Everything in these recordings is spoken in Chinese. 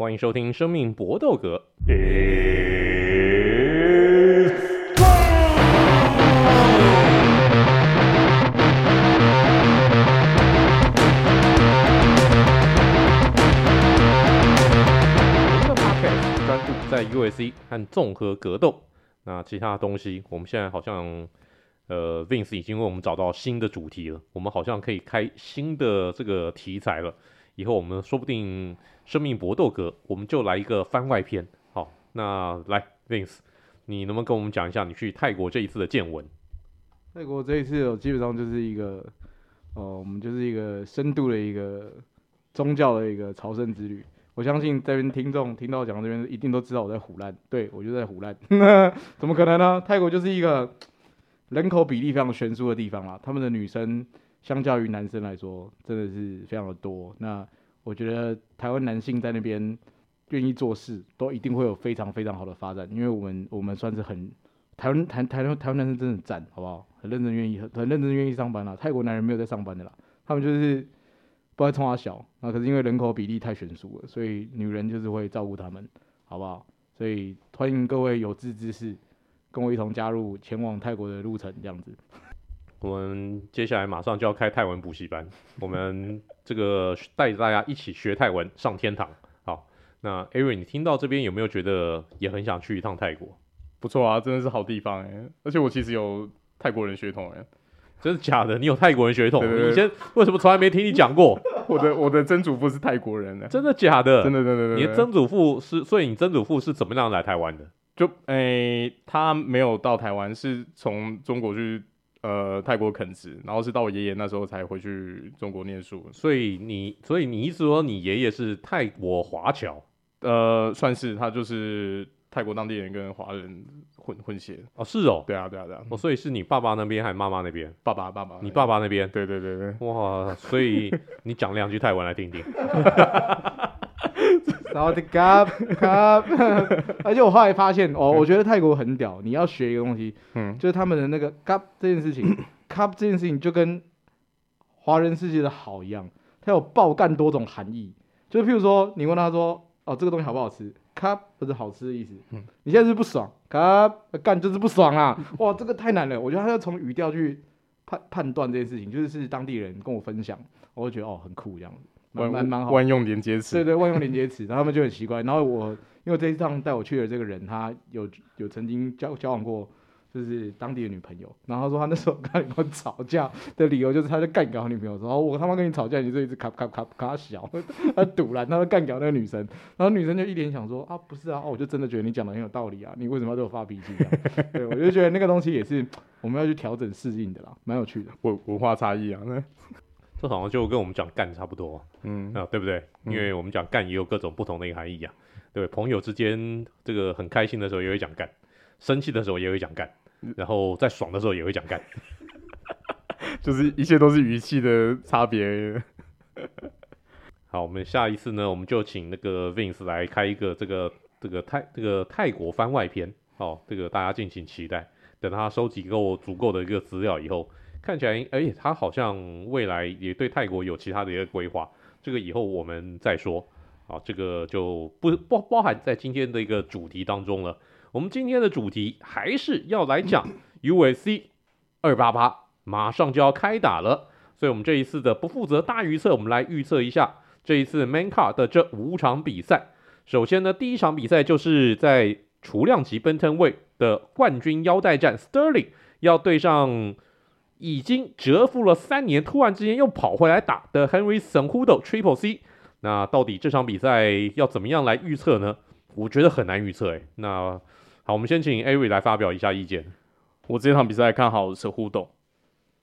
欢迎收听《生命搏斗格》。这个 podcast 专注在 UFC 和综合格斗，那其他东西，我们现在好像。呃，Vince 已经为我们找到新的主题了，我们好像可以开新的这个题材了。以后我们说不定生命搏斗格，我们就来一个番外篇。好，那来 Vince，你能不能跟我们讲一下你去泰国这一次的见闻？泰国这一次，基本上就是一个，哦，我们就是一个深度的一个宗教的一个朝圣之旅。我相信这边听众听到讲这边一定都知道我在唬烂，对，我就在唬烂，怎么可能呢？泰国就是一个。人口比例非常悬殊的地方啦，他们的女生相较于男生来说，真的是非常的多。那我觉得台湾男性在那边愿意做事，都一定会有非常非常好的发展，因为我们我们算是很台湾台台湾台湾男生真的很赞，好不好？很认真愿意很认真愿意上班啦。泰国男人没有在上班的啦，他们就是不爱冲他小。那可是因为人口比例太悬殊了，所以女人就是会照顾他们，好不好？所以欢迎各位有志之士。跟我一同加入前往泰国的路程，这样子。我们接下来马上就要开泰文补习班，我们这个带着大家一起学泰文，上天堂。好，那 Ari，你听到这边有没有觉得也很想去一趟泰国？不错啊，真的是好地方哎！而且我其实有泰国人血统哎，真的假的？你有泰国人血统？你以前为什么从来没听你讲过？我的我的曾祖父是泰国人呢，真的假的？真的真的真的。你的曾祖父是，所以你曾祖父是怎么样来台湾的？就诶、欸，他没有到台湾，是从中国去呃泰国垦殖，然后是到我爷爷那时候才回去中国念书。所以你，所以你意思说你爷爷是泰国华侨？呃，算是，他就是泰国当地人跟华人混混血。哦，是哦，对啊，对啊，对啊。哦，所以是你爸爸那边还是妈妈那边？爸爸，爸爸，你爸爸那边？对对对对。哇，所以你讲两句泰文来听听。然后的 cup，而且我后来发现哦，我觉得泰国很屌。你要学一个东西，嗯，就是他们的那个 cup 这件事情，cup 这件事情就跟华人世界的好一样，它有爆干多种含义。就是譬如说，你问他说，哦，这个东西好不好吃？cup 不是好吃的意思。嗯，你现在是不爽，cup 干就是不爽啊！哇，这个太难了。我觉得他要从语调去判判断这件事情，就是是当地人跟我分享，我会觉得哦，很酷这样子。蛮蛮蛮好，万用连接词，对对，万用连接词，然后他们就很奇怪。然后我因为这一趟带我去的这个人，他有有曾经交交往过，就是当地的女朋友。然后他说他那时候跟女朋友吵架的理由就是他在干掉他女朋友，然后我他妈跟你吵架，你就一直卡卡卡卡小，他赌烂，他就干掉那个女生。然后女生就一脸想说啊，不是啊，我就真的觉得你讲的很有道理啊，你为什么要对我发脾气啊？对，我就觉得那个东西也是我们要去调整适应的啦，蛮有趣的，文文化差异啊。那这好像就跟我们讲干差不多，嗯啊，对不对？因为我们讲干也有各种不同的一个含义啊，对，朋友之间这个很开心的时候也会讲干，生气的时候也会讲干，然后在爽的时候也会讲干，就是一切都是语气的差别。好，我们下一次呢，我们就请那个 Vince 来开一个这个这个泰这个泰国番外篇，好，这个大家敬请期待。等他收集够足够的一个资料以后。看起来，哎、他好像未来也对泰国有其他的一个规划，这个以后我们再说。啊，这个就不不包含在今天的一个主题当中了。我们今天的主题还是要来讲 UFC 288，马上就要开打了，所以我们这一次的不负责大预测，我们来预测一下这一次 man car 的这五场比赛。首先呢，第一场比赛就是在雏量级 Bantamweight 的冠军腰带战，Sterling 要对上。已经蛰伏了三年，突然之间又跑回来打的 Henry Cejudo Triple C，那到底这场比赛要怎么样来预测呢？我觉得很难预测诶。那好，我们先请 Ari 来发表一下意见。我这场比赛看好 Cejudo。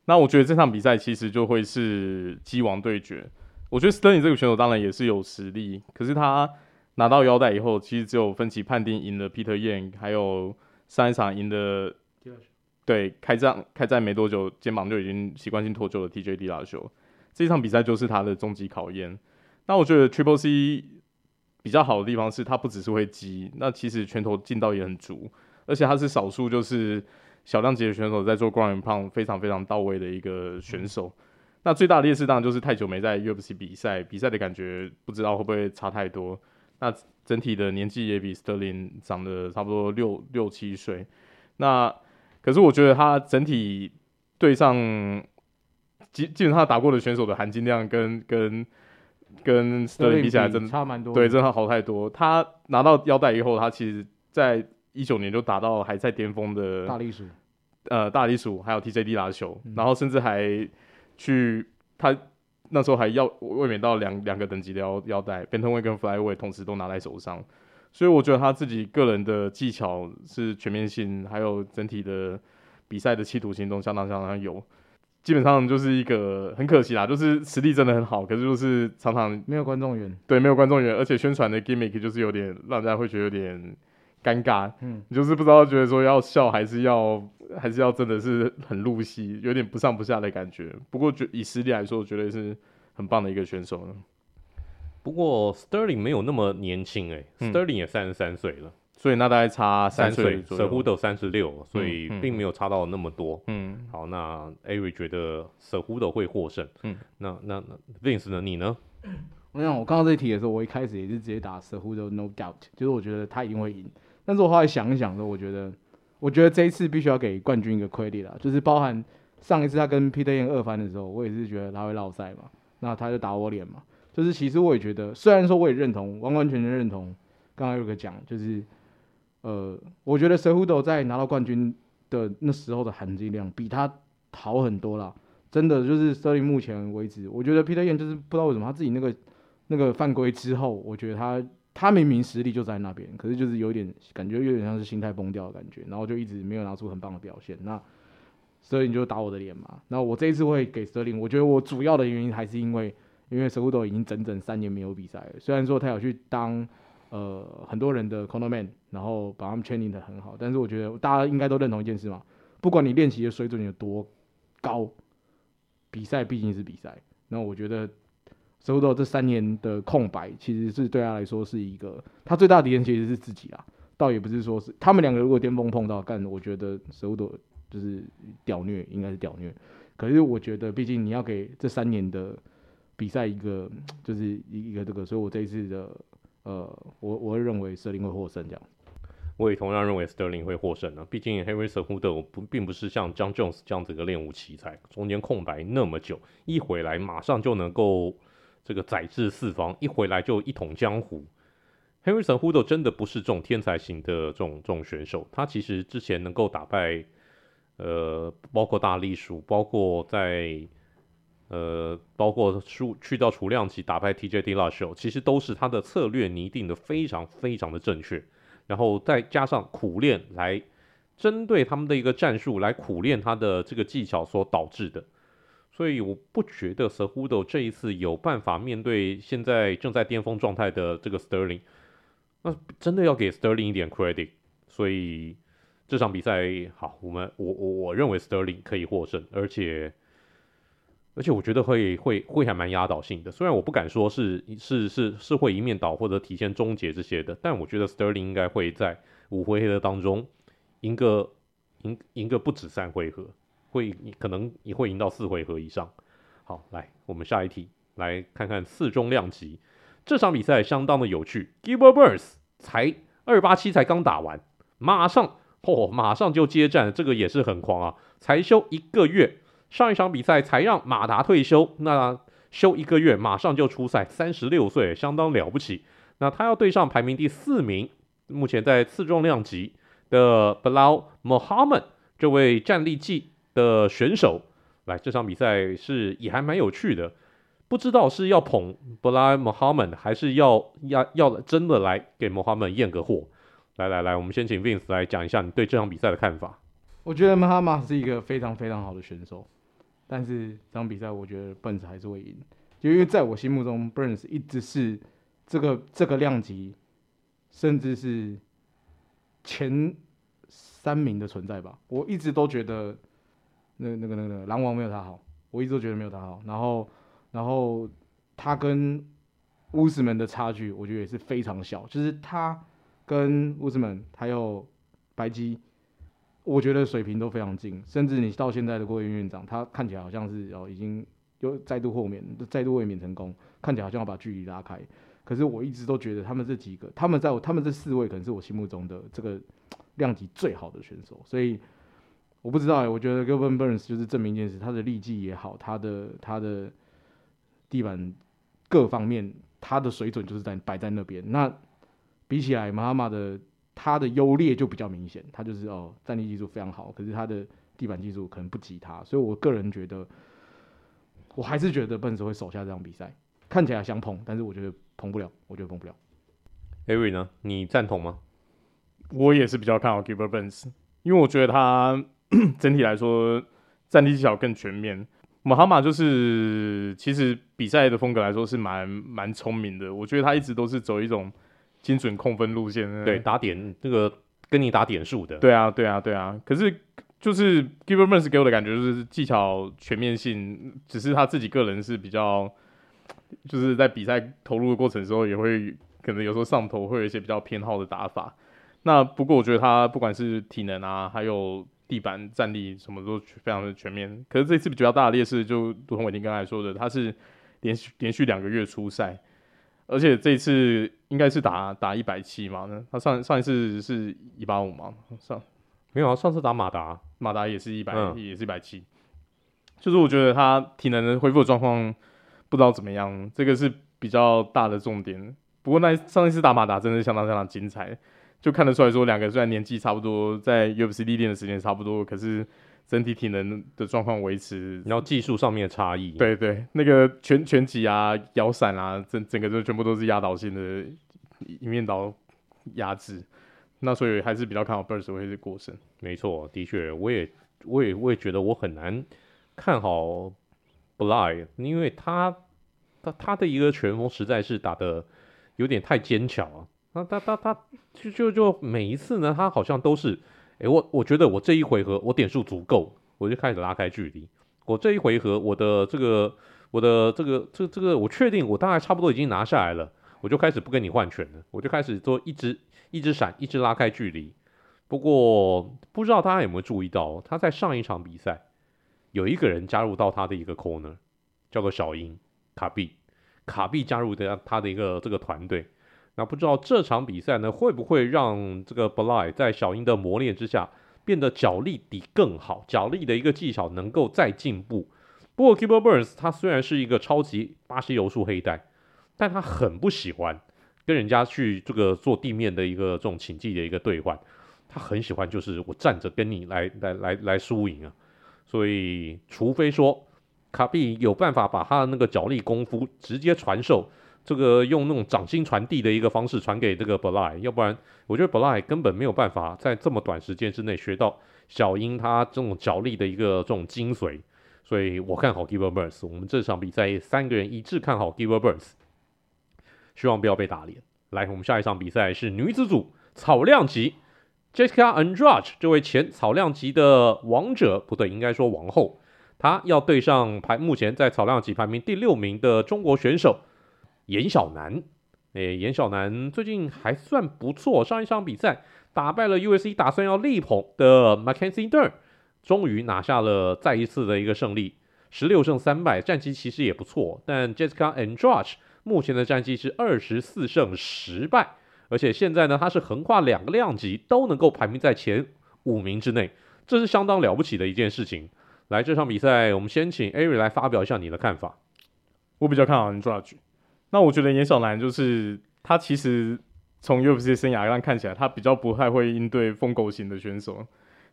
那我觉得这场比赛其实就会是鸡王对决。我觉得 Sterling 这个选手当然也是有实力，可是他拿到腰带以后，其实只有分歧判定赢了 Peter Yan，还有上一场赢的。对，开战开战没多久，肩膀就已经习惯性脱臼了。TJD 拉休这场比赛就是他的终极考验。那我觉得 Triple C 比较好的地方是，他不只是会击，那其实拳头劲道也很足，而且他是少数就是小量级的选手在做 Ground and Pound 非常非常到位的一个选手。那最大的劣势当然就是太久没在 UFC 比赛，比赛的感觉不知道会不会差太多。那整体的年纪也比 Sterling 长得差不多六六七岁。那可是我觉得他整体对上基基本上打过的选手的含金量跟跟跟 Sterling 比起来真的差蛮多，对，真的好太多。他拿到腰带以后，他其实在一九年就打到还在巅峰的大力鼠，呃，大力鼠还有 TJ 迪拉修，嗯、然后甚至还去他那时候还要卫冕到两两个等级的腰腰带，Bantamweight 跟 Flyweight 同时都拿在手上。所以我觉得他自己个人的技巧是全面性，还有整体的比赛的企图心都相当相当有。基本上就是一个很可惜啦，就是实力真的很好，可是就是常常没有观众缘。对，没有观众缘，而且宣传的 gimmick 就是有点让大家会觉得有点尴尬。嗯，就是不知道觉得说要笑还是要还是要真的是很入戏，有点不上不下的感觉。不过就以实力来说，我觉得是很棒的一个选手。不过 Sterling 没有那么年轻哎、欸嗯、，Sterling 也三十三岁了，所以那大概差三岁，Cejudo 三十六，所以并没有差到那么多。嗯，好，那 Ari 觉得 Cejudo 会获胜。嗯，那那那 Vince 呢？你呢？我想我看到这一题的时候，我一开始也是直接打 Cejudo No Doubt，就是我觉得他一定会赢。但是我后来想一想说，我觉得我觉得这一次必须要给冠军一个 credit 啦，就是包含上一次他跟 Peter Yan 二番的时候，我也是觉得他会落赛嘛，那他就打我脸嘛。就是其实我也觉得，虽然说我也认同，完完全全认同，刚刚有个讲，就是，呃，我觉得 Cejudo 在拿到冠军的那时候的含金量比他好很多啦，真的就是蛇林目前为止，我觉得 Peter Yan 就是不知道为什么他自己那个那个犯规之后，我觉得他他明明实力就在那边，可是就是有点感觉有点像是心态崩掉的感觉，然后就一直没有拿出很棒的表现。那 Sterling 就打我的脸嘛，那我这一次会给蛇林我觉得我主要的原因还是因为。因为 Cejudo 已经整整三年没有比赛了，虽然说他有去当呃很多人的 c o n o man，然后把他们 training 得很好，但是我觉得大家应该都认同一件事嘛，不管你练习的水准有多高，比赛毕竟是比赛。那我觉得 Cejudo 这三年的空白，其实是对他来说是一个他最大的敌人其实是自己啦，倒也不是说是他们两个如果巅峰碰到干，我觉得 Cejudo 就是屌虐，应该是屌虐。可是我觉得毕竟你要给这三年的。比赛一个 就是一一个这个，所以我这一次的呃，我我会认为斯特林会获胜这样。我也同样认为 Sterling 会获胜呢，毕竟 Henry Cejudo 不并不是像 John Jones 这样子个练武奇才，中间空白那么久，一回来马上就能够这个载至四方，一回来就一统江湖。Henry Cejudo 真的不是这种天才型的这种这种选手，他其实之前能够打败呃，包括大力鼠，包括在。呃，包括去去到除量级打败 TJ d l a s h 其实都是他的策略拟定的非常非常的正确，然后再加上苦练来针对他们的一个战术来苦练他的这个技巧所导致的，所以我不觉得 Cejudo 这一次有办法面对现在正在巅峰状态的这个 Sterling，那真的要给 Sterling 一点 credit，所以这场比赛好，我们我我我认为 Sterling 可以获胜，而且。而且我觉得会会会还蛮压倒性的，虽然我不敢说是是是是会一面倒或者提前终结这些的，但我觉得 Sterling 应该会在五回合当中赢个赢赢个不止三回合，会可能也会赢到四回合以上。好，来我们下一题来看看四中量级这场比赛相当的有趣，Gilbert Burns 才二八七才刚打完，马上嚯、哦、马上就接战，这个也是很狂啊，才休一个月。上一场比赛才让马达退休，那休一个月马上就出赛，三十六岁相当了不起。那他要对上排名第四名，目前在次重量级的 Belal Muhammad 这位战力技的选手。来，这场比赛是也还蛮有趣的，不知道是要捧 Belal Muhammad 还是要要要真的来给 Muhammad 验个货。来来来，我们先请 Vince 来讲一下你对这场比赛的看法。我觉得 Muhammad 是一个非常非常好的选手。但是这场比赛，我觉得 Burns 还是会赢，就因为在我心目中，Burns 一直是这个这个量级，甚至是前三名的存在吧。我一直都觉得那那个那个狼王没有他好，我一直都觉得没有他好。然后然后他跟乌斯曼的差距，我觉得也是非常小。就是他跟乌斯曼还有白鸡。我觉得水平都非常近，甚至你到现在的郭彦院长，他看起来好像是哦已经又再度豁免，再度卫冕成功，看起来好像要把距离拉开。可是我一直都觉得他们这几个，他们在我他们这四位可能是我心目中的这个量级最好的选手，所以我不知道、欸，我觉得 Gilbert Burns 就是证明一件事，他的力技也好，他的他的地板各方面，他的水准就是在摆在那边。那比起来，妈妈的他的优劣就比较明显，他就是哦，站立技术非常好，可是他的地板技术可能不及他，所以我个人觉得，我还是觉得 Benz 会守下这场比赛。看起来想捧，但是我觉得捧不了，我觉得捧不了。Avery 呢？你赞同吗？我也是比较看好 Gilbert Burns，因为我觉得他 整体来说战力技巧更全面。马哈马就是其实比赛的风格来说是蛮蛮聪明的，我觉得他一直都是走一种精准控分路线，对，打点这个跟你打点数的。对啊，对啊，对啊。可是就是 Gilbert Burns 给我的感觉就是技巧全面性，只是他自己个人是比较。就是在比赛投入的过程的时候，也会可能有时候上头会有一些比较偏好的打法。那不过我觉得他不管是体能啊，还有地板站立什么都非常的全面。可是这次比较大的劣势，就如同伟霆刚才说的，他是连续连续两个月出赛，而且这一次应该是打打一百七嘛？那他上上一次是一八五嘛？上没有啊，上次打马达，马达也是一百、嗯，也是一百七。就是我觉得他体能的恢复状况。不知道怎么样，这个是比较大的重点。不过那上一次打马达真的相当相当精彩，就看得出来说两个虽然年纪差不多，在 UFC 历练的时间差不多，可是整体体能的状况维持，然后技术上面的差异。对对，那个拳拳击啊、摇闪啊，整整个就全部都是压倒性的一面倒压制。那所以还是比较看好会是过胜。没错，的确，我也我也我也觉得我很难看好。Belal 因为他他他的一个拳风实在是打的有点太坚强啊。那他他他就就就每一次呢，他好像都是，哎，我我觉得我这一回合我点数足够，我就开始拉开距离。我这一回合我的这个我的这个这这个我确定我大概差不多已经拿下来了，我就开始不跟你换拳了，我就开始做一直一直闪，一直拉开距离。不过不知道大家有没有注意到，他在上一场比赛。有一个人加入到他的一个 corner，叫做小英卡比，卡比加入的他的一个这个团队。那不知道这场比赛呢，会不会让这个 Belal 在小英的磨练之下，变得脚力底更好，脚力的一个技巧能够再进步。不过 k i b e r Burns 他虽然是一个超级巴西柔术黑带，但他很不喜欢跟人家去这个做地面的一个这种擒技的一个兑换，他很喜欢就是我站着跟你来来来来输赢啊。所以，除非说卡比有办法把他的那个脚力功夫直接传授，这个用那种掌心传递的一个方式传给这个 Bly，要不然我觉得 Bly 根本没有办法在这么短时间之内学到小鹰他这种脚力的一个这种精髓。所以我看好 Gilbert Burns，我们这场比赛三个人一致看好 Gilbert Burns，希望不要被打脸。来，我们下一场比赛是女子组草量级。Jessica Andrade 这位前草量级的王者，不对，应该说王后，她要对上排目前在草量级排名第六名的中国选手颜小楠。诶，颜小楠最近还算不错，上一场比赛打败了 UFC 打算要力捧的 Mackenzie Dern，终于拿下了再一次的一个胜利，十六胜三败，战绩其实也不错。但 Jessica Andrade 目前的战绩是二十四胜十败。而且现在呢，他是横跨两个量级都能够排名在前五名之内，这是相当了不起的一件事情。来，这场比赛，我们先请 Ari 来发表一下你的看法。我比较看好 Andrade。那我觉得颜小楠就是他，其实从 UFC 生涯上看起来，他比较不太会应对疯狗型的选手。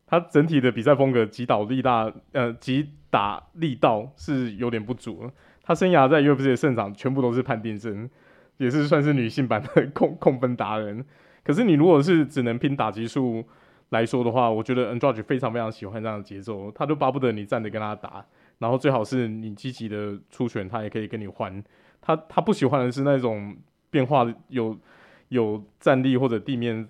他整体的比赛风格击倒力大，呃，击打力道是有点不足。他生涯在 UFC 的胜场全部都是判定胜。也是算是女性版的控控分达人，可是你如果是只能拼打击数来说的话，我觉得 Andrade 非常非常喜欢这样的节奏，他就巴不得你站着跟他打，然后最好是你积极的出拳，他也可以跟你换。他他不喜欢的是那种变化有有站立或者地面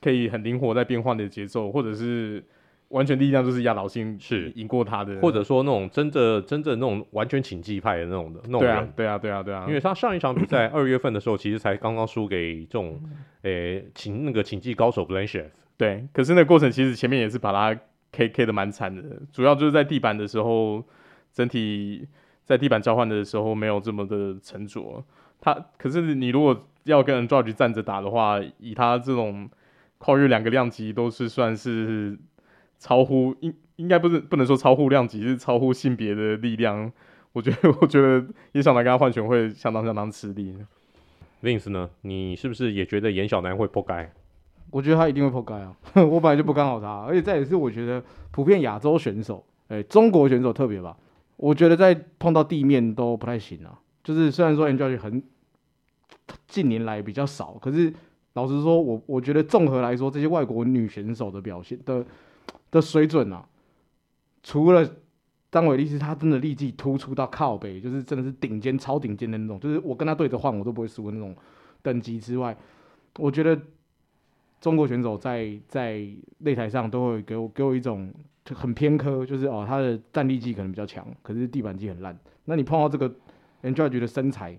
可以很灵活在变换的节奏，或者是。完全力量就是压倒性是赢过他的，或者说那种真的真正那种完全请技派的那种的那种人，对啊，对啊，对啊，对啊，因为他上一场比赛二月份的时候，其实才刚刚输给这种诶请那个请技高手 Blanchfield，对，可是那个过程其实前面也是把他 K K 的蛮惨的，主要就是在地板的时候，整体在地板交换的时候没有这么的沉着，他可是你如果要跟 George 站着打的话，以他这种跨越两个量级都是算是超乎应应该不是不能说超乎量级，是超乎性别的力量。我觉得我觉得严小南跟他换拳会相当相当吃力。Vince 呢？你是不是也觉得严小南会破盖？我觉得他一定会破盖啊！我本来就不看好他，而且再也是我觉得普遍亚洲选手，哎、中国选手特别吧，我觉得在碰到地面都不太行啊。就是虽然说 Andrade 很近年来比较少，可是老实说，我我觉得综合来说，这些外国女选手的表现的的水准啊，除了张伟丽是她真的力气突出到靠北，就是真的是顶尖、超顶尖的那种，就是我跟她对着换我都不会输的那种等级之外，我觉得中国选手在在擂台上都会给我给我一种就很偏科，就是哦，他的站立技可能比较强，可是地板技很烂。那你碰到这个 Andrade 的身材，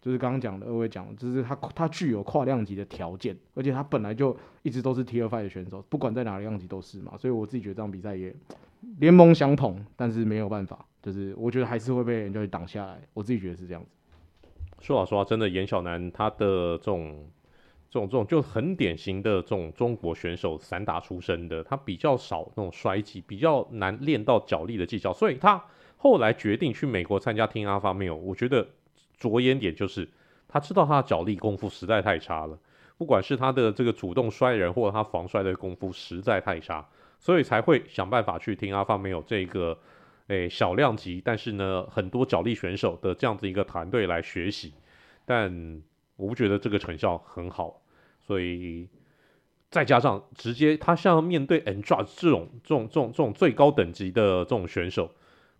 就是刚刚讲的二位讲，就是他他具有跨量级的条件，而且他本来就一直都是 Tier 5的选手，不管在哪个量级都是嘛，所以我自己觉得这场比赛也。联盟相同，但是没有办法，就是我觉得还是会被人家挡下来。我自己觉得是这样子。说老实话，真的严小南他的这种、这种、这种就很典型的这种中国选手散打出身的，他比较少那种摔技，比较难练到脚力的技巧，所以他后来决定去美国参加 Team Alpha Male。我觉得着眼点就是他知道他的脚力功夫实在太差了，不管是他的这个主动摔人，或者他防摔的功夫实在太差。所以才会想办法去听 Alpha Male 这个诶、小量级，但是呢很多脚力选手的这样子一个团队来学习，但我不觉得这个成效很好，所以再加上直接他像面对 Andrade 这种这种这种这种最高等级的这种选手，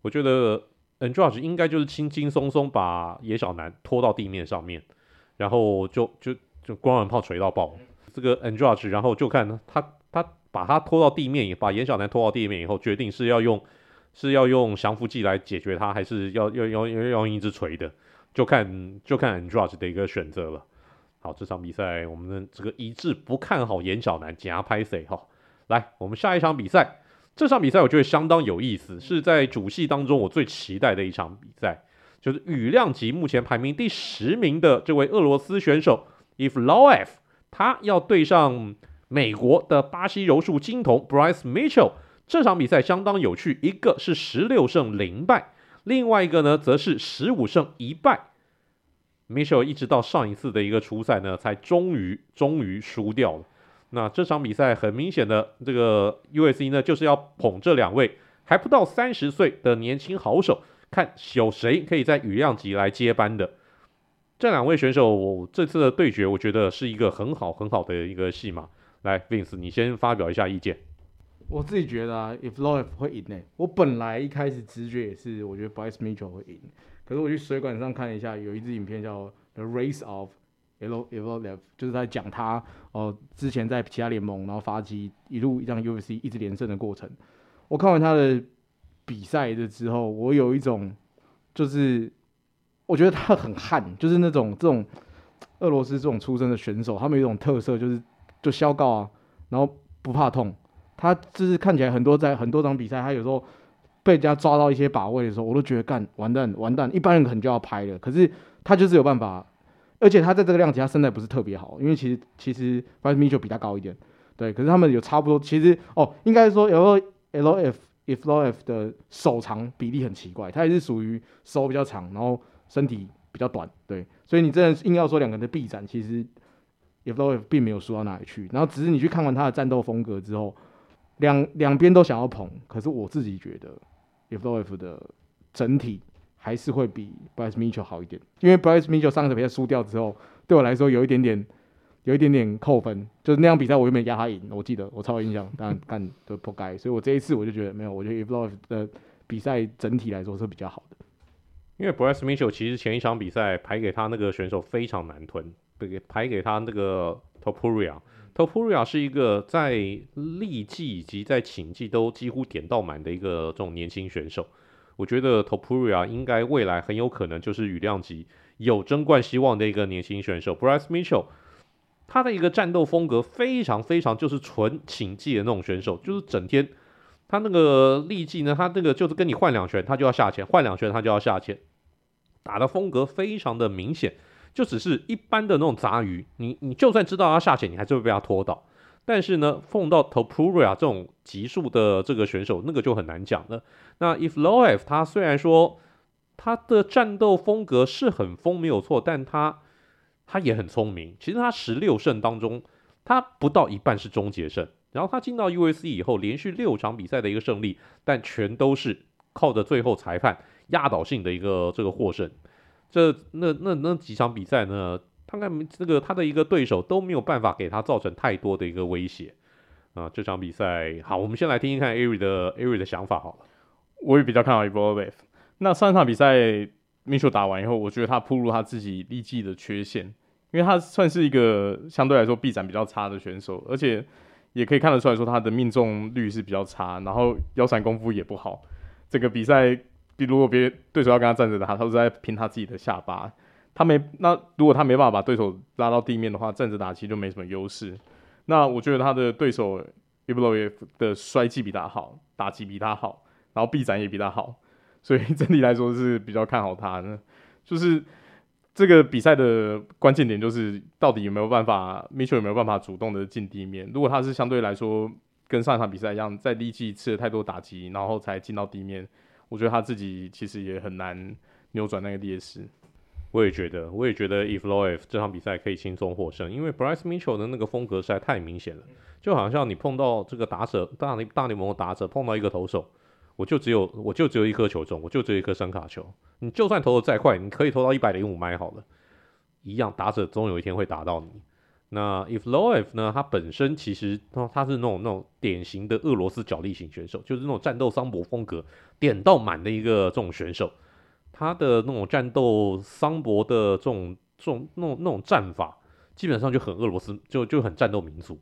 我觉得 Andrade 应该就是轻轻松松把野小南拖到地面上面，然后就就就光环炮锤到爆这个 Andrade，然后就看他他。把他拖到地面，把严小南拖到地面以后，决定是要用是要用降服剂来解决他，还是要要要要用一直锤的，就看就看 Andrade 的一个选择了。好，这场比赛我们的这个一致不看好严小南加拍谁哈。来，我们下一场比赛，这场比赛我觉得相当有意思，是在主系当中我最期待的一场比赛，就是羽量级目前排名第十名的这位俄罗斯选手 Evloev，他要对上。美国的巴西柔术金童 Bryce Mitchell 这场比赛相当有趣，一个是十六胜零败，另外一个呢则是十五胜一败。Mitchell 一直到上一次的一个初赛呢，才终于终于输掉了。那这场比赛很明显的，这个 UFC 呢就是要捧这两位还不到三十岁的年轻好手，看有谁可以在羽量级来接班的。这两位选手我这次的对决，我觉得是一个很好很好的一个戏码。来，Vince，你先发表一下意见。我自己觉得啊，Evloev 会赢呢。我本来一开始直觉也是，我觉得 Bryce Mitchell 会赢。可是我去水管上看了一下，有一支影片叫《The Race of L L L》，就是在讲他哦、呃、之前在其他联盟，然后发迹一路让 UFC 一直连胜的过程。我看完他的比赛的之后，我有一种就是我觉得他很悍，就是那种这种俄罗斯这种出身的选手，他们有一种特色就是。就削告啊，然后不怕痛，他就是看起来很多在很多场比赛，他有时候被人家抓到一些把位的时候，我都觉得干完蛋完蛋，一般人可能就要拍了，可是他就是有办法，而且他在这个量级他身材不是特别好，因为其实其实 f r a n m i c h e l 比他高一点，对，可是他们有差不多，其实哦，应该说 L L F Evloev 的手长比例很奇怪，他也是属于手比较长，然后身体比较短，对，所以你真的硬要说两个人的臂展，其实。if love 并没有输到哪里去，然后只是你去看完他的战斗风格之后，两两边都想要捧，可是我自己觉得 Evloev 的整体还是会比 Bryce Mitchell 好一点，因为 Bryce Mitchell 上次比赛输掉之后，对我来说有一点点有一点点扣分，就是那场比赛我又没压他赢，我记得我超有印象，但干都不该，所以我这一次我就觉得没有，我觉得 Evloev 的比赛整体来说是比较好的，因为 Bryce Mitchell 其实前一场比赛排给他那个选手非常难吞。给排给他那个 Topuria Topuria 是一个在力技以及在擒技都几乎点到满的一个这种年轻选手。我觉得 Topuria 应该未来很有可能就是羽量级有争冠希望的一个年轻选手。Bryce Mitchell 他的一个战斗风格非常非常就是纯擒技的那种选手，就是整天他那个力技呢，他那个就是跟你换两拳他就要下潜，换两拳他就要下潜，打的风格非常的明显。就只是一般的那种杂鱼，你你就算知道他下潜，你还是会被他拖倒。但是呢，碰到 Topuria 这种级数的这个选手，那个就很难讲了。那 Evloev 他虽然说他的战斗风格是很疯没有错，但他他也很聪明。其实他十六胜当中，他不到一半是终结胜。然后他进到 USC 以后，连续六场比赛的一个胜利，但全都是靠着最后裁判压倒性的一个这个获胜。这那那那几场比赛呢？看看这个他的一个对手都没有办法给他造成太多的一个威胁啊！这场比赛好，我们先来听听看 Ari 的 Ari 的想法好了。我也比较看好 Evolve。那上一场比赛 Mitchell 打完以后，我觉得他暴露他自己力技的缺陷，因为他算是一个相对来说臂展比较差的选手，而且也可以看得出来说他的命中率是比较差，然后腰闪功夫也不好。这个比赛，比如果别对手要跟他站着打，他都是在拼他自己的下巴。他没那，如果他没办法把对手拉到地面的话，站着打其实就没什么优势。那我觉得他的对手 Evloev 的摔技比他好，打击比他好，然后臂展也比他好，所以整体来说是比较看好他的。就是这个比赛的关键点就是到底有没有办法，Mitchell 有没有办法主动的进地面。如果他是相对来说跟上一场比赛一样，在力技吃了太多打击，然后才进到地面，我觉得他自己其实也很难扭转那个劣势。我也觉得，我也觉得 Evloev 这场比赛可以轻松获胜，因为 Bryce Mitchell 的那个风格实在太明显了，就好像你碰到这个打者，大联大联盟的打者碰到一个投手，我就只有我就只有一颗球中，我就只有一颗声卡球，你就算投的再快，你可以投到一百零五迈好了，一样打者总有一天会打到你。那 If Loev 呢，他本身其实他他是那种那种典型的俄罗斯角力型选手，就是那种战斗桑博风格点到满的一个这种选手。他的那种战斗桑博的这种这种那种那种战法，基本上就很俄罗斯，就就很战斗民族。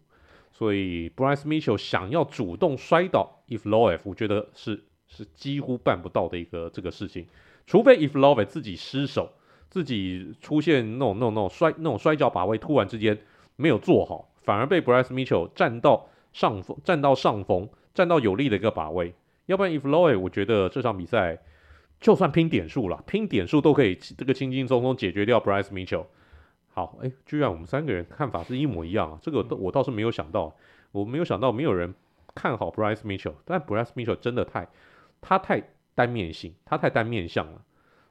所以 Bryce Mitchell 想要主动摔倒 If Loev，我觉得是是几乎办不到的一个这个事情。除非 If Loev 自己失手，自己出现那种那种那种摔那种摔跤把位，突然之间没有做好，反而被 Bryce Mitchell 占到上风，占到上风，占到有利的一个把位。要不然 Evloev，我觉得这场比赛。就算拼点数了，拼点数都可以这个轻轻松松解决掉 Bryce Mitchell。好，哎，居然我们三个人看法是一模一样啊！这个我倒是没有想到，我没有想到没有人看好 Bryce Mitchell，但 Bryce Mitchell 真的太，他太单面性，他太单面相了。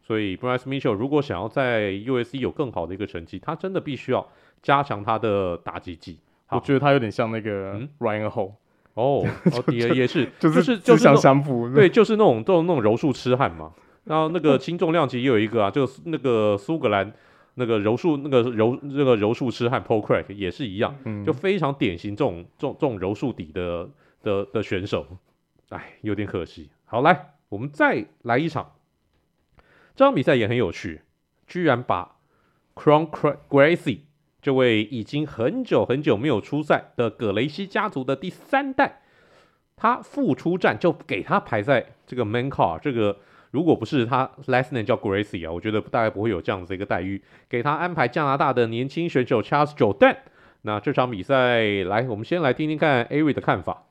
所以 Bryce Mitchell 如果想要在 USC 有更好的一个成绩，他真的必须要加强他的打击技。我觉得他有点像那个 Ryan Hall。哦，也也是，就是就是想相扑，对，就是那种这种那种柔术痴汉嘛。然后那个轻重量级也有一个啊，就那个苏格兰那个柔术那个柔那个柔术痴汉 Paul Craig 也是一样，就非常典型这种这种这种柔术底的的的选手。哎，有点可惜。好，来我们再来一场，这场比赛也很有趣，居然把 Cron Gracie。这位已经很久很久没有出赛的葛雷西家族的第三代，他复出战就给他排在这个 main car。这个如果不是他 last name 叫 Gracie 啊，我觉得大概不会有这样子的一个待遇。给他安排加拿大的年轻选手 Charles Jordan。那这场比赛来，我们先来听听看 Ari 的看法。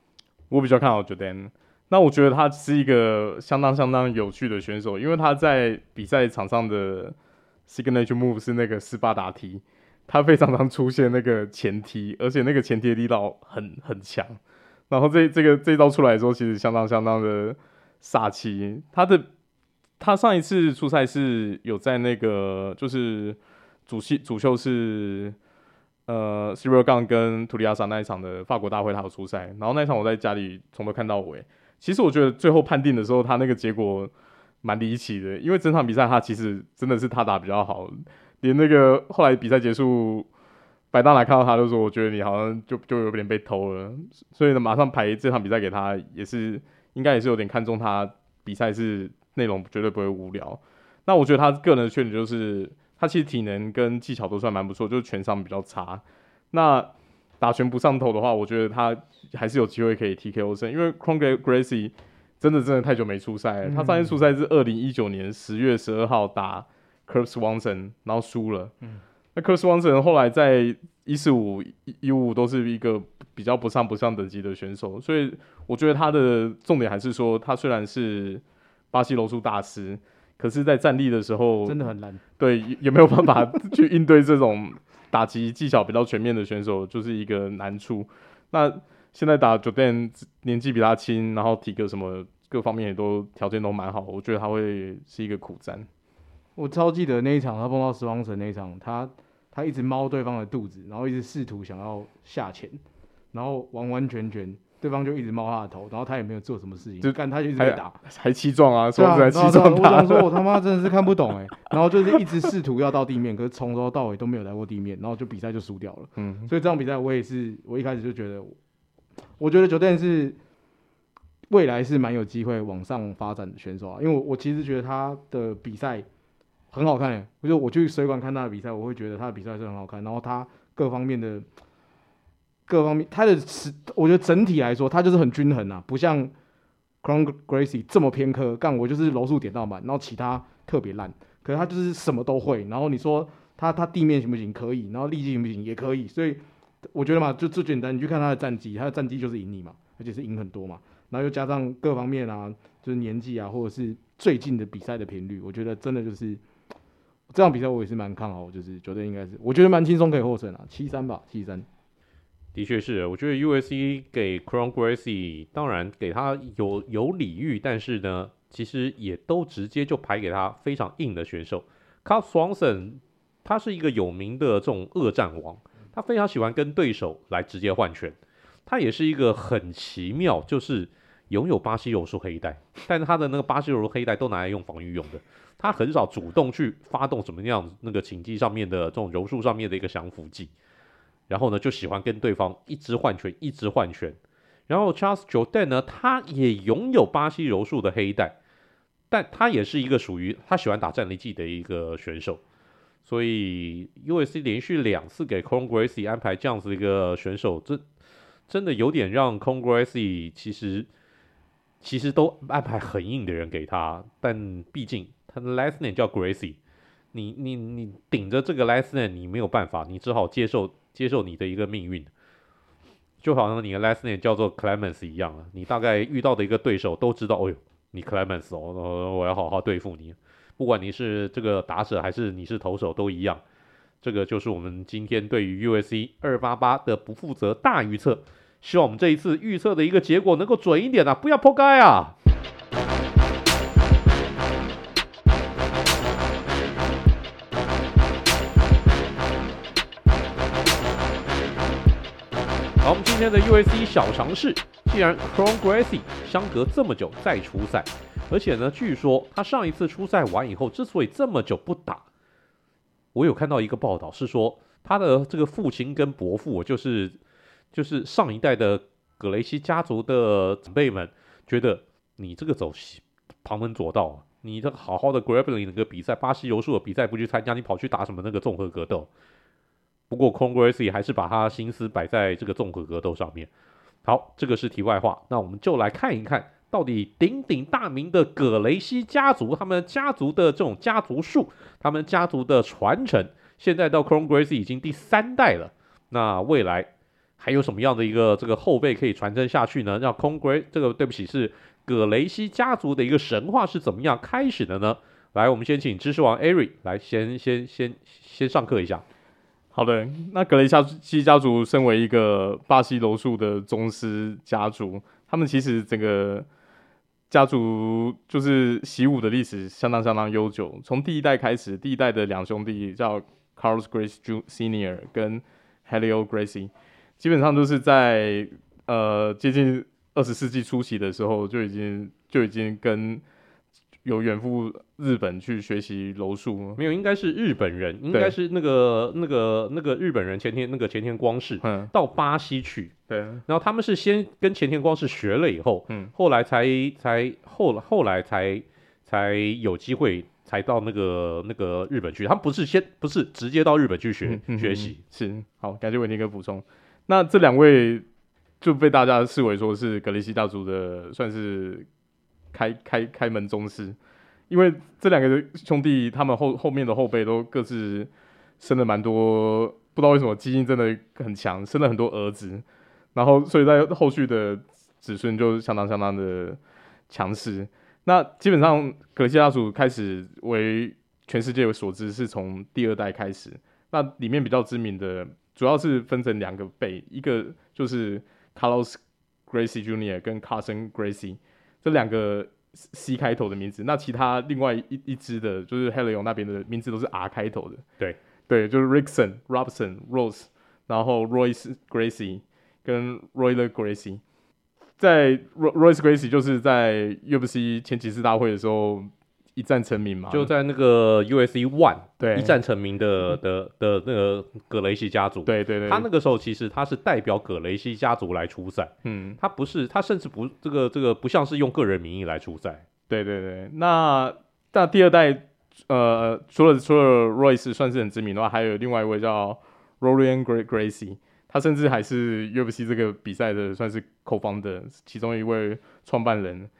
我比较看好 Jordan。那我觉得他是一个相当相当有趣的选手，因为他在比赛场上的 signature move 是那个斯巴达踢。他非常常出现那个前踢，而且那个前踢力道很很强。然后这这个这一招出来的时候，其实相当相当的煞气。他的他上一次出赛是有在那个就是主席主秀是呃 Ciryl Gane 跟图里亚莎那一场的法国大会，他有出赛。然后那一场我在家里从头看到尾。其实我觉得最后判定的时候，他那个结果蛮离奇的，因为整场比赛他其实真的是他打比较好。连那个后来比赛结束，白大拿看到他就说：“我觉得你好像就就有点被偷了。”所以呢，马上排这场比赛给他，也是应该也是有点看中他比赛是内容绝对不会无聊。那我觉得他个人的缺点就是他其实体能跟技巧都算蛮不错，就是拳商比较差。那打拳不上头的话，我觉得他还是有机会可以 TKO 胜，因为 Kron Gracie 真的真的太久没出赛了。他上一次出赛是二零一九年十月十二号打。Curt Swanson，然后输了。嗯，那 Curt Swanson 后来在一四五、一五五都是一个比较不上不上等级的选手，所以我觉得他的重点还是说，他虽然是巴西柔术大师，可是，在站立的时候真的很难。对，也没有办法去应对这种打击技巧比较全面的选手，就是一个难处。那现在打 Jordan 年纪比他轻，然后体格什么各方面也都条件都蛮好，我觉得他会是一个苦战。我超记得那一场他碰到死亡神那一场，他他一直猫对方的肚子，然后一直试图想要下潜，然后完完全全。对方就一直猫他的头，然后他也没有做什么事情，就干他就一直被打，还气壮啊，说在气壮。我想说，我他妈真的是看不懂哎，然后就是一直试图要到地面，可是从头到尾都没有来过地面，然后就比赛就输掉了。嗯，所以这场比赛我也是，我一开始就觉得，我觉得 Jordan 是未来是蛮有机会往上发展的选手啊，因为我我其实觉得他的比赛很好看诶，我，就我去水馆看他的比赛，我会觉得他的比赛是很好看，然后他各方面的。各方面，他的我觉得整体来说，他就是很均衡啊，不像 Crown Gracie 这么偏科。干我就是柔术点到满，然后其他特别烂。可是他就是什么都会。然后你说他他地面行不行？可以。然后力气行不行？也可以。所以我觉得嘛，就最简单，你去看他的战绩，他的战绩就是赢你嘛，而且是赢很多嘛。然后又加上各方面啊，就是年纪啊，或者是最近的比赛的频率，我觉得真的就是这场比赛我也是蛮看好，就是觉得应该是，我觉得蛮轻松可以获胜啊，七三吧，七三。的确是，我觉得 USC 给 Crown Gracie 当然给他有有礼遇，但是呢，其实也都直接就排给他非常硬的选手。Cub Swanson 他是一个有名的这种恶战王，他非常喜欢跟对手来直接换拳。他也是一个很奇妙，就是拥有巴西柔术黑带，但是他的那个巴西柔术黑带都拿来用防御用的，他很少主动去发动什么样那个擒技上面的这种柔术上面的一个降服技。然后呢，就喜欢跟对方一直换拳，一直换拳。然后 Charles Jordan 呢，他也拥有巴西柔术的黑带，但他也是一个属于他喜欢打站立技的一个选手。所以 USC 连续两次给 Kron Gracie 安排这样子一个选手，这真的有点让 Kron Gracie 其实其实都安排很硬的人给他。但毕竟他的 last name 叫 Gracie，你你你顶着这个 last name，你没有办法，你只好接受。接受你的一个命运，就好像你的 last name 叫做 Clemens 一样啊，你大概遇到的一个对手都知道，哦呦，你 Clemens 哦，我要好好对付你，不管你是这个打者还是你是投手都一样。这个就是我们今天对于 USC 二八八的不负责大预测，希望我们这一次预测的一个结果能够准一点啊，不要破盖啊！好，我们今天的 USC 小尝试，既然 Cron Gracie 相隔这么久再出赛，而且呢，据说他上一次出赛完以后，之所以这么久不打，我有看到一个报道是说，他的这个父亲跟伯父，就是就是上一代的葛雷西家族的长辈们，觉得你这个走旁门左道，你这个好好的 Grappling 那个比赛，巴西柔术的比赛不去参加，你跑去打什么那个综合格斗？不过，Kron Gracie 还是把他心思摆在这个综合格斗上面。好，这个是题外话。那我们就来看一看，到底鼎鼎大名的葛雷西家族，他们家族的这种家族树，他们家族的传承，现在到 c r o n g r a c e 已经第三代了。那未来还有什么样的一个这个后辈可以传承下去呢？让 Kron Gracie 这个对不起，是葛雷西家族的一个神话是怎么样开始的呢？来，我们先请知识王 Ari 来先先先先上课一下。好的，那格雷西家族身为一个巴西柔术的宗师家族，他们其实整个家族就是习武的历史相当相当悠久。从第一代开始，第一代的两兄弟叫 Carlos Gracie Junior 跟 Helio Gracie，基本上都是在呃接近二十世纪初期的时候就已经就已经跟有远赴日本去学习柔术，没有，应该是日本人，应该是那个那个那个日本人前天那个前天光世，嗯，到巴西去，对，然后他们是先跟前田光世学了以后，嗯，后来才才后后来才才有机会才到那个那个日本去，他们不是先不是直接到日本去学、嗯、学习，是。好，感谢伟宁哥补充，那这两位就被大家视为说是格雷西家族的算是。开开开门宗师，因为这两个兄弟，他们后后面的后辈都各自生了蛮多，不知道为什么基因真的很强，生了很多儿子，然后所以在后续的子孙就相当相当的强势。那基本上格雷西家族开始为全世界所知是从第二代开始。那里面比较知名的主要是分成两个辈，一个就是 Carlos Gracie Jr. 跟 Carson Gracie 这两个 C 开头的名字。那其他另外一一支的就是 Helio 那边的名字都是 R 开头的。对对，就是 Rickson、Robson、Rose，然后 Royce Gracie 跟 Royler Gracie。在 Royce Gracie 就是在 UFC 前几次大会的时候一战成名嘛，就在那个 USC One 对。一战成名的的的，那个葛雷西家族，对对对，他那个时候其实他是代表葛雷西家族来出赛，嗯，他不是他甚至不这个这个不像是用个人名义来出赛，对对对，那那第二代呃除了除了 Royce 算是很知名的话，还有另外一位叫 Rorian Gracie。他甚至还是 UFC 这个比赛的算是 co-founder 其中一位创办人，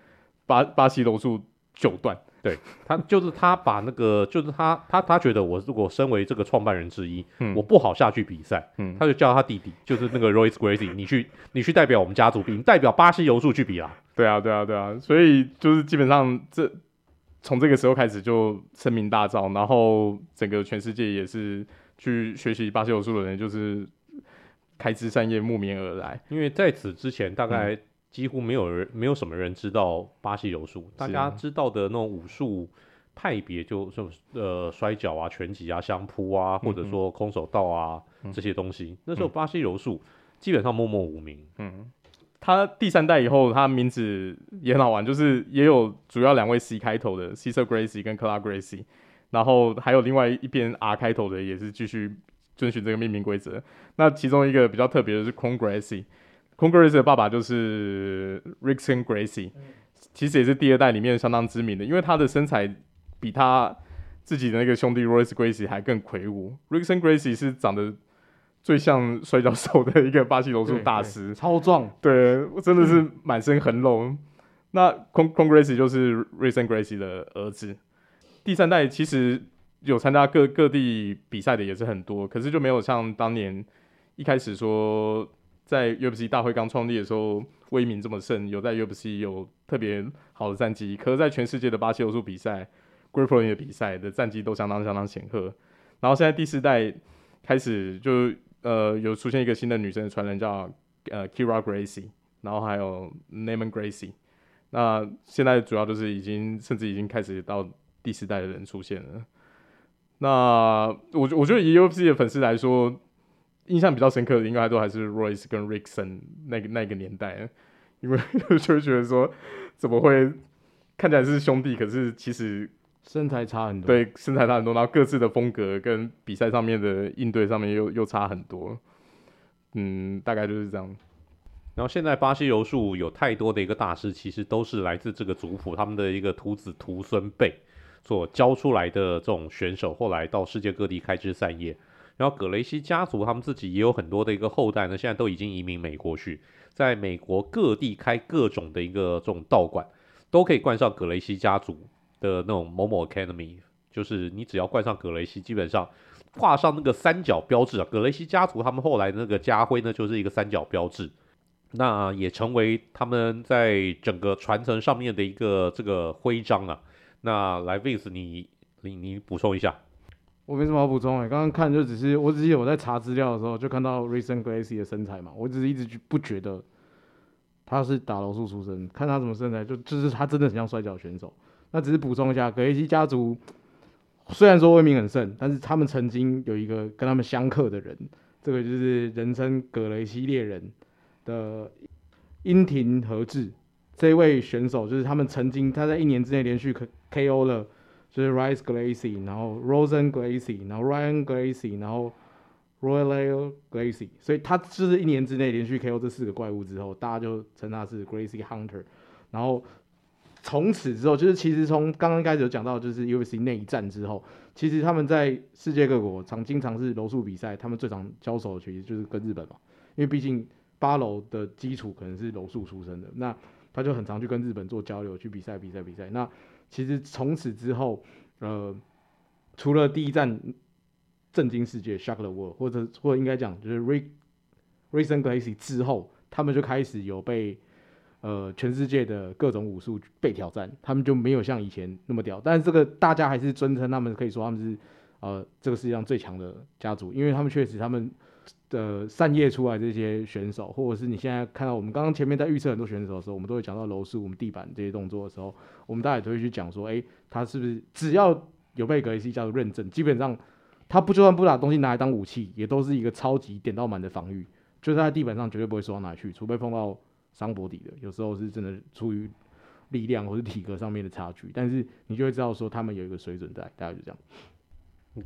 巴巴西柔术九段，对他就是他把那个就是他他他觉得我如果身为这个创办人之一，嗯，我不好下去比赛，嗯，他就叫他弟弟，就是那个 Royce Gracie，你去你去代表我们家族比，你代表巴西柔术去比啦，对啊对啊对啊，所以就是基本上这从这个时候开始就声名大噪，然后整个全世界也是去学习巴西柔术的人就是。开枝散叶，慕名而来。因为在此之前，大概几乎没有人，嗯、没有什么人知道巴西柔术。大家知道的那种武术派别，就就呃摔跤啊、拳击啊、相扑啊，或者说空手道啊、嗯、这些东西。那时候巴西柔术基本上默默无名。嗯，他第三代以后，他名字也很好玩，就是也有主要两位 C 开头的，Cesar Gracie 跟 Clara Gracie，然后还有另外一边 R 开头的，也是继续。遵循这个命名规则。那其中一个比较特别的是 Kron Gracie，Kron Gracie 的爸爸就是 Rickson Gracie，其实也是第二代里面相当知名的，因为他的身材比他自己的那个兄弟 Royce Gracie 还更魁梧。Rickson Gracie 是长得最像摔跤手的一个巴西柔术大师，超壮，对，真的是满身横肉。嗯、那 Kron Gracie 就是 Rickson Gracie 的儿子。第三代其实。有参加各各地比赛的也是很多，可是就没有像当年一开始说在 UFC 大会刚创立的时候威名这么盛，有在 UFC 有特别好的战绩。可是，在全世界的巴西柔术比赛、Grappling 的比赛的战绩都相当相当显赫。然后现在第四代开始就呃有出现一个新的女生的传人叫呃 Kira Gracie，然后还有 Naiman Gracie。那现在主要就是已经甚至已经开始到第四代的人出现了。那我我觉得以 UFC 的粉丝来说，印象比较深刻的应该都还是 Royce 跟 Rickson 那个那个年代，因为 就会觉得说怎么会看起来是兄弟，可是其实身材差很多，对，身材差很多，然后各自的风格跟比赛上面的应对上面又又差很多，嗯，大概就是这样。然后现在巴西柔术有太多的一个大师，其实都是来自这个族谱，他们的一个徒子徒孙辈。所教出来的这种选手，后来到世界各地开枝散叶。然后葛雷西家族他们自己也有很多的一个后代呢，现在都已经移民美国去，在美国各地开各种的一个这种道馆，都可以冠上葛雷西家族的那种某某 Academy，就是你只要冠上葛雷西，基本上画上那个三角标志啊，葛雷西家族他们后来那个家徽呢，就是一个三角标志，那也成为他们在整个传承上面的一个这个徽章啊。那来 v i n 你你你补充一下。我没什么好补充诶、刚刚看就只是，我只记得我在查资料的时候就看到 Rickson Gracie 的身材嘛，我只是一直不觉得他是打柔术出身，看他什么身材就就是他真的很像摔跤选手。那只是补充一下，格雷西家族虽然说威名很盛，但是他们曾经有一个跟他们相克的人，这个就是人称葛雷西猎人的樱庭和志。这位选手就是他们曾经他在一年之内连续 K KO 了，就是 Rice Gracie，然后 Rosen Gracie，然后 Ryan Gracie，然后 Royal Gracie，所以他就是一年之内连续 KO 这四个怪物之后，大家就称他是 Gracie Hunter。然后从此之后，就是其实从刚刚开始有讲到，就是 UFC 那一战之后，其实他们在世界各国常经常是柔术比赛，他们最常交手的其实就是跟日本嘛，因为毕竟八楼的基础可能是柔术出身的，那。他就很常去跟日本做交流，去比赛、比赛、比赛。那其实从此之后，呃，除了第一战震惊世界 （shock the world），或者或者应该讲就是 Rick，Risen Gracie 之后，他们就开始有被呃全世界的各种武术被挑战，他们就没有像以前那么屌。但是这个大家还是尊称他们，可以说他们是呃这个世界上最强的家族，因为他们确实他们的散叶出来这些选手，或者是你现在看到我们刚刚前面在预测很多选手的时候，我们都会讲到楼市、我们地板这些动作的时候，我们大家也都会去讲说，哎、他是不是只要有被格雷西家族认证，基本上。他不就算不把东西拿来当武器，也都是一个超级点到满的防御，就是在地板上绝对不会输到哪去，除非碰到伤脖底的，有时候是真的出于力量或是体格上面的差距，但是你就会知道说他们有一个水准在，大概就这样。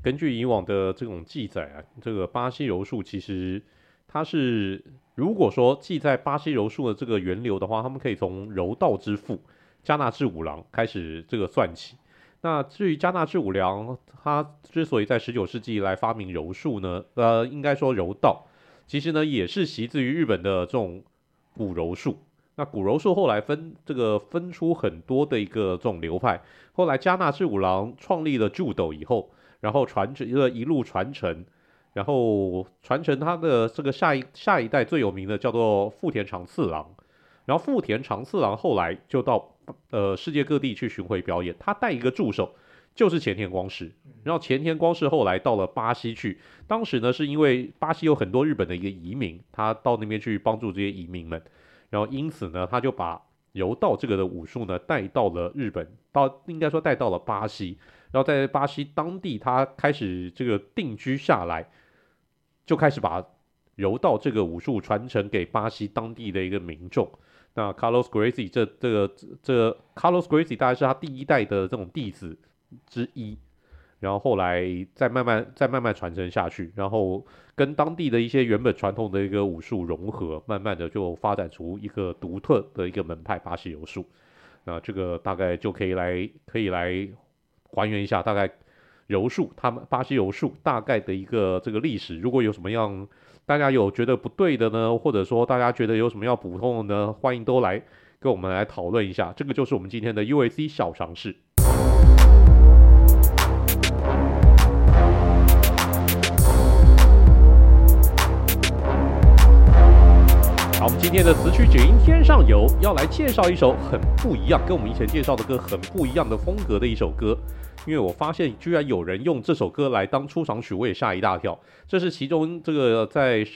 根据以往的这种记载啊，这个巴西柔术其实它是如果说记在巴西柔术的这个源流的话，他们可以从柔道之父加纳志五郎开始这个算起。那至于加纳志五郎，他之所以在十九世纪来发明柔术呢，呃，应该说柔道，其实呢也是习自于日本的这种古柔术。那古柔术后来分这个分出很多的一个这种流派，后来加纳志五郎创立了柔斗以后，然后传承一个一路传承，然后传承他的这个下一下一代最有名的叫做富田长次郎，然后富田长次郎后来就到。呃，世界各地去巡回表演，他带一个助手，就是前田光世。然后前田光世后来到了巴西去，当时呢是因为巴西有很多日本的一个移民，他到那边去帮助这些移民们，然后因此呢，他就把柔道这个的武术呢带到了日本，到应该说带到了巴西，然后在巴西当地他开始这个定居下来，就开始把柔道这个武术传承给巴西当地的一个民众。那 Carlos Gracie 这这个这个 Carlos Gracie 大概是他第一代的这种弟子之一，然后后来再慢慢再慢慢传承下去，然后跟当地的一些原本传统的一个武术融合，慢慢的就发展出一个独特的一个门派巴西柔术。那这个大概就可以来可以来还原一下大概柔术他们巴西柔术大概的一个这个历史。如果有什么样大家有觉得不对的呢，或者说大家觉得有什么要补充的呢？欢迎都来跟我们来讨论一下。这个就是我们今天的 UAC 小尝试。好，我们今天的词曲只应天上有，要来介绍一首很不一样，跟我们以前介绍的歌很不一样的风格的一首歌。因为我发现居然有人用这首歌来当出场曲，我也吓一大跳。这是其中这个在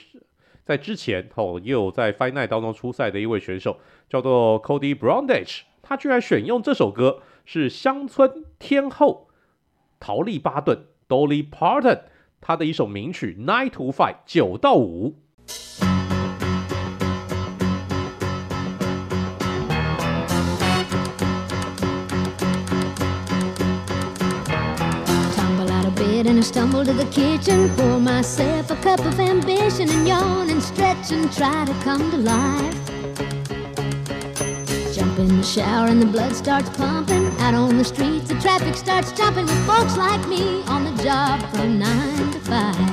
在之前哦，也有在 Final 当中出赛的一位选手，叫做 Cody Brownage，他居然选用这首歌，是乡村天后桃莉巴顿 Dolly Parton 他的一首名曲 Nine to Five 九到五。I stumble to the kitchen, pour myself a cup of ambition and yawn and stretch and try to come to life. Jump in the shower and the blood starts pumping. Out on the streets, the traffic starts jumping with folks like me on the job from nine to five.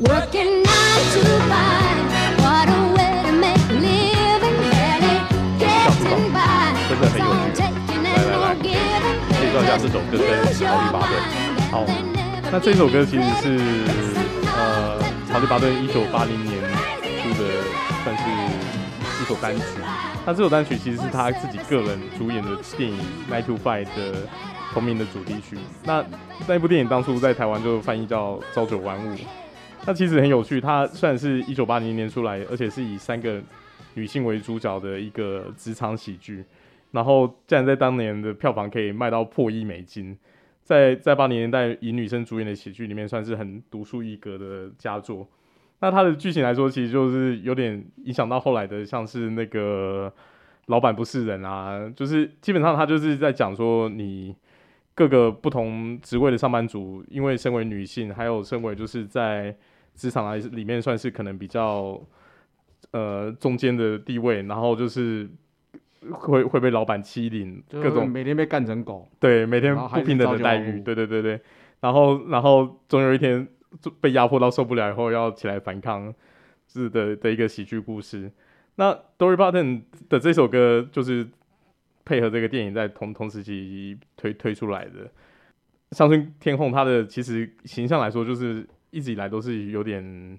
Working nine to five. What a way to make a living, barely getting by. It's all taking and no giving. Just use your mind. 好。那这首歌其实是呃，查理巴顿一九八零年出的，算是一首单曲。那这首单曲其实是他自己个人主演的电影《Nine to Five》的同名的主题曲。那那部电影当初在台湾就翻译叫《朝九晚五》。那其实很有趣，它虽然是一九八零年出来，而且是以三个女性为主角的一个职场喜剧，然后竟然在当年的票房可以卖到破亿美金。在在八零年代以女生主演的喜剧里面，算是很独树一格的佳作。那它的剧情来说，其实就是有点影响到后来的，像是那个老板不是人啊，就是基本上他就是在讲说，你各个不同职位的上班族，因为身为女性，还有身为就是在职场来里面算是可能比较呃中间的地位，然后就是。会会被老板欺凌，各种每天被干成狗，对，每天不平等的待遇，对对对对，然后然后总有一天就被压迫到受不了以后要起来反抗，是的的一个喜剧故事。那 Dolly Parton 的这首歌就是配合这个电影在同同时期推推出来的。乡村天空他的其实形象来说就是一直以来都是有点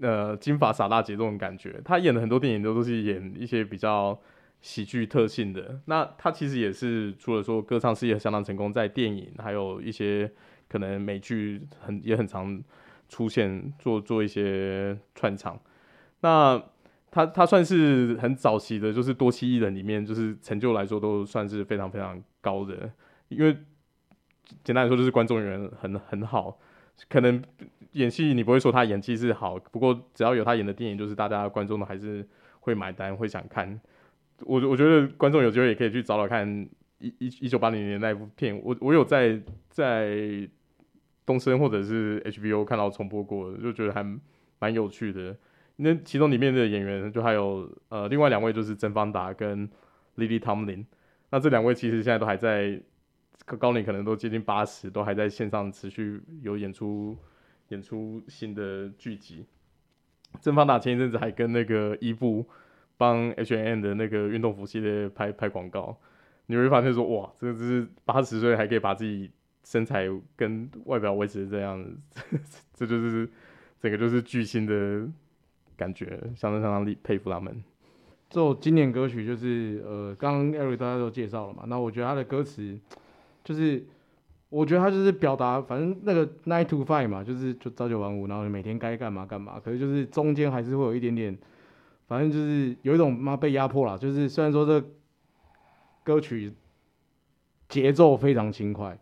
呃金发傻大姐这种感觉。他演的很多电影都都是演一些比较喜剧特性的。那他其实也是除了说歌唱事业相当成功，在电影还有一些可能美剧很也很常出现做做一些串场。那他他算是很早期的，就是多栖艺人里面，就是成就来说都算是非常非常高的。因为简单来说，就是观众缘很很好。可能演戏你不会说他演技是好，不过只要有他演的电影，就是大家观众都还是会买单，会想看。我我觉得观众有机会也可以去找找看一一一九八零年那部片。我我有在在东森或者是 HBO 看到重播过，就觉得还蛮有趣的。那其中里面的演员就还有呃另外两位就是甄方达跟 Lily Tomlin，那这两位其实现在都还在高龄，可能都接近八十，都还在线上持续有演出演出新的剧集。甄方达前一阵子还跟那个伊布帮 H&M 的那个运动服系列拍拍广告，你会发现说哇，这个是八十岁还可以把自己身材跟外表维持这样 子，这就是整个就是巨星的。感觉相当相当佩服他们。这首经典歌曲就是呃，刚刚 Eric 大家都介绍了嘛。那我觉得他的歌词就是，我觉得他就是表达，反正那个 nine to five 嘛，就是就朝九晚五，然后每天该干嘛干嘛。可是就是中间还是会有一点点，反正就是有一种妈被压迫了。就是虽然说这歌曲节奏非常轻快，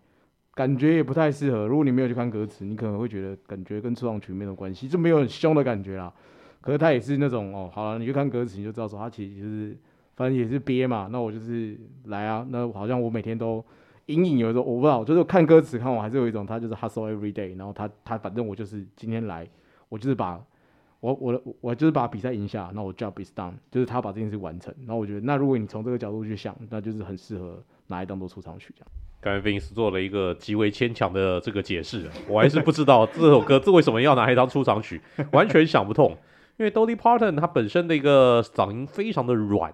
感觉也不太适合。如果你没有去看歌词，你可能会觉得感觉跟出场曲没有关系，就没有很凶的感觉啦。可是他也是那种哦，好了，你去看歌词你就知道说他其实就是，反正也是憋嘛。那我就是来啊，那好像我每天都隐隐有一种我不知道，就是看歌词看我还是有一种他就是 hustle every day，然后他他反正我就是今天来，我就是把我我我就是把比赛赢下，那我 job is done，就是他把这件事完成。然后我觉得，那如果你从这个角度去想，那就是很适合拿来当做出场曲这样。刚才 Vince 做了一个极为牵强的这个解释，我还是不知道这首歌这为什么要拿来当出场曲，完全想不通。因为 Dolly Parton 他本身的一个嗓音非常的软，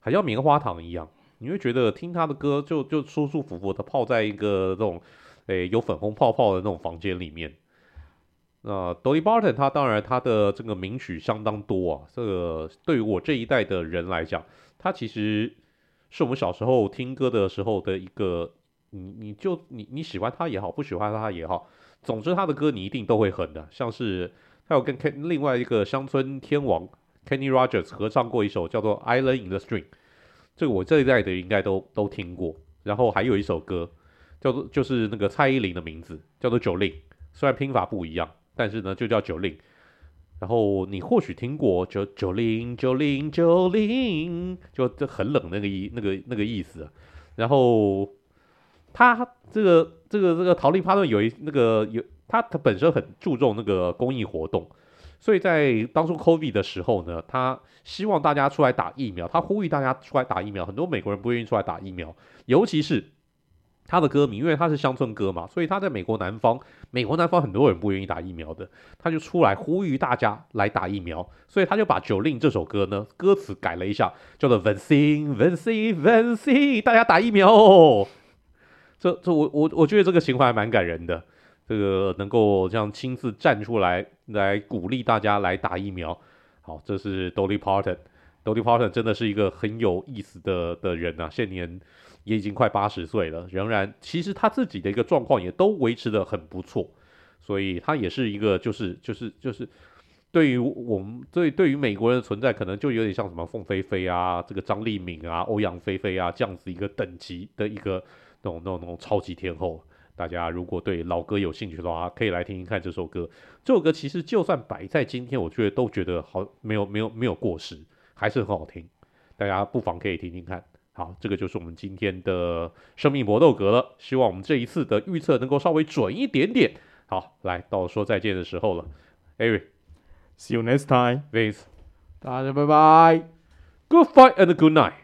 好像棉花糖一样，你会觉得听他的歌就就舒舒服服的泡在一个这种诶、有粉红泡泡的那种房间里面。那、Dolly Parton 他当然他的这个名曲相当多啊，这个对于我这一代的人来讲，他其实是我们小时候听歌的时候的一个，你你就你你喜欢他也好，不喜欢他也好，总之他的歌你一定都会哼的，像是。他有跟 Ken 另外一个乡村天王 Kenny Rogers 合唱过一首叫做《Island in the Stream》，这个我这一代的应该都都听过。然后还有一首歌叫做就是那个蔡依林的名字叫做《Jolin》，虽然拼法不一样，但是呢就叫 Jolin。然后你或许听过就 Jolin Jolin Jolin，就很冷那个意那个那个意思。然后他这个这个这个陶丽帕顿有一那个有。他他本身很注重那个公益活动，所以在当初 COVID 的时候呢，他希望大家出来打疫苗，他呼吁大家出来打疫苗。很多美国人不愿意出来打疫苗，尤其是他的歌迷，因为他是乡村歌嘛，所以他在美国南方，美国南方很多人不愿意打疫苗的，他就出来呼吁大家来打疫苗，所以他就把《Jolene》这首歌呢，歌词改了一下，叫做 Vaccine Vaccine Vaccine，大家打疫苗哦。这这我我我觉得这个情怀还蛮感人的。这个能够这样亲自站出来来鼓励大家来打疫苗，好，这是 Dolly Parton。Dolly Parton 真的是一个很有意思的的人啊，现年也已经快八十岁了，仍然其实他自己的一个状况也都维持的很不错，所以他也是一个就是就是就是对于我们对对于美国人的存在，可能就有点像什么凤飞飞啊，这个张丽敏啊，欧阳菲菲啊这样子一个等级的一个那种那种那种超级天后。大家如果对老歌有兴趣的话，可以来听听看这首歌。这首歌其实就算摆在今天，我觉得都觉得好，没有没有没有过时，还是很好听。大家不妨可以听听看。好，这个就是我们今天的生命搏斗格了。希望我们这一次的预测能够稍微准一点点。好，来到说再见的时候了。Eric，see you next time，Vince，大家拜拜，Good fight and good night。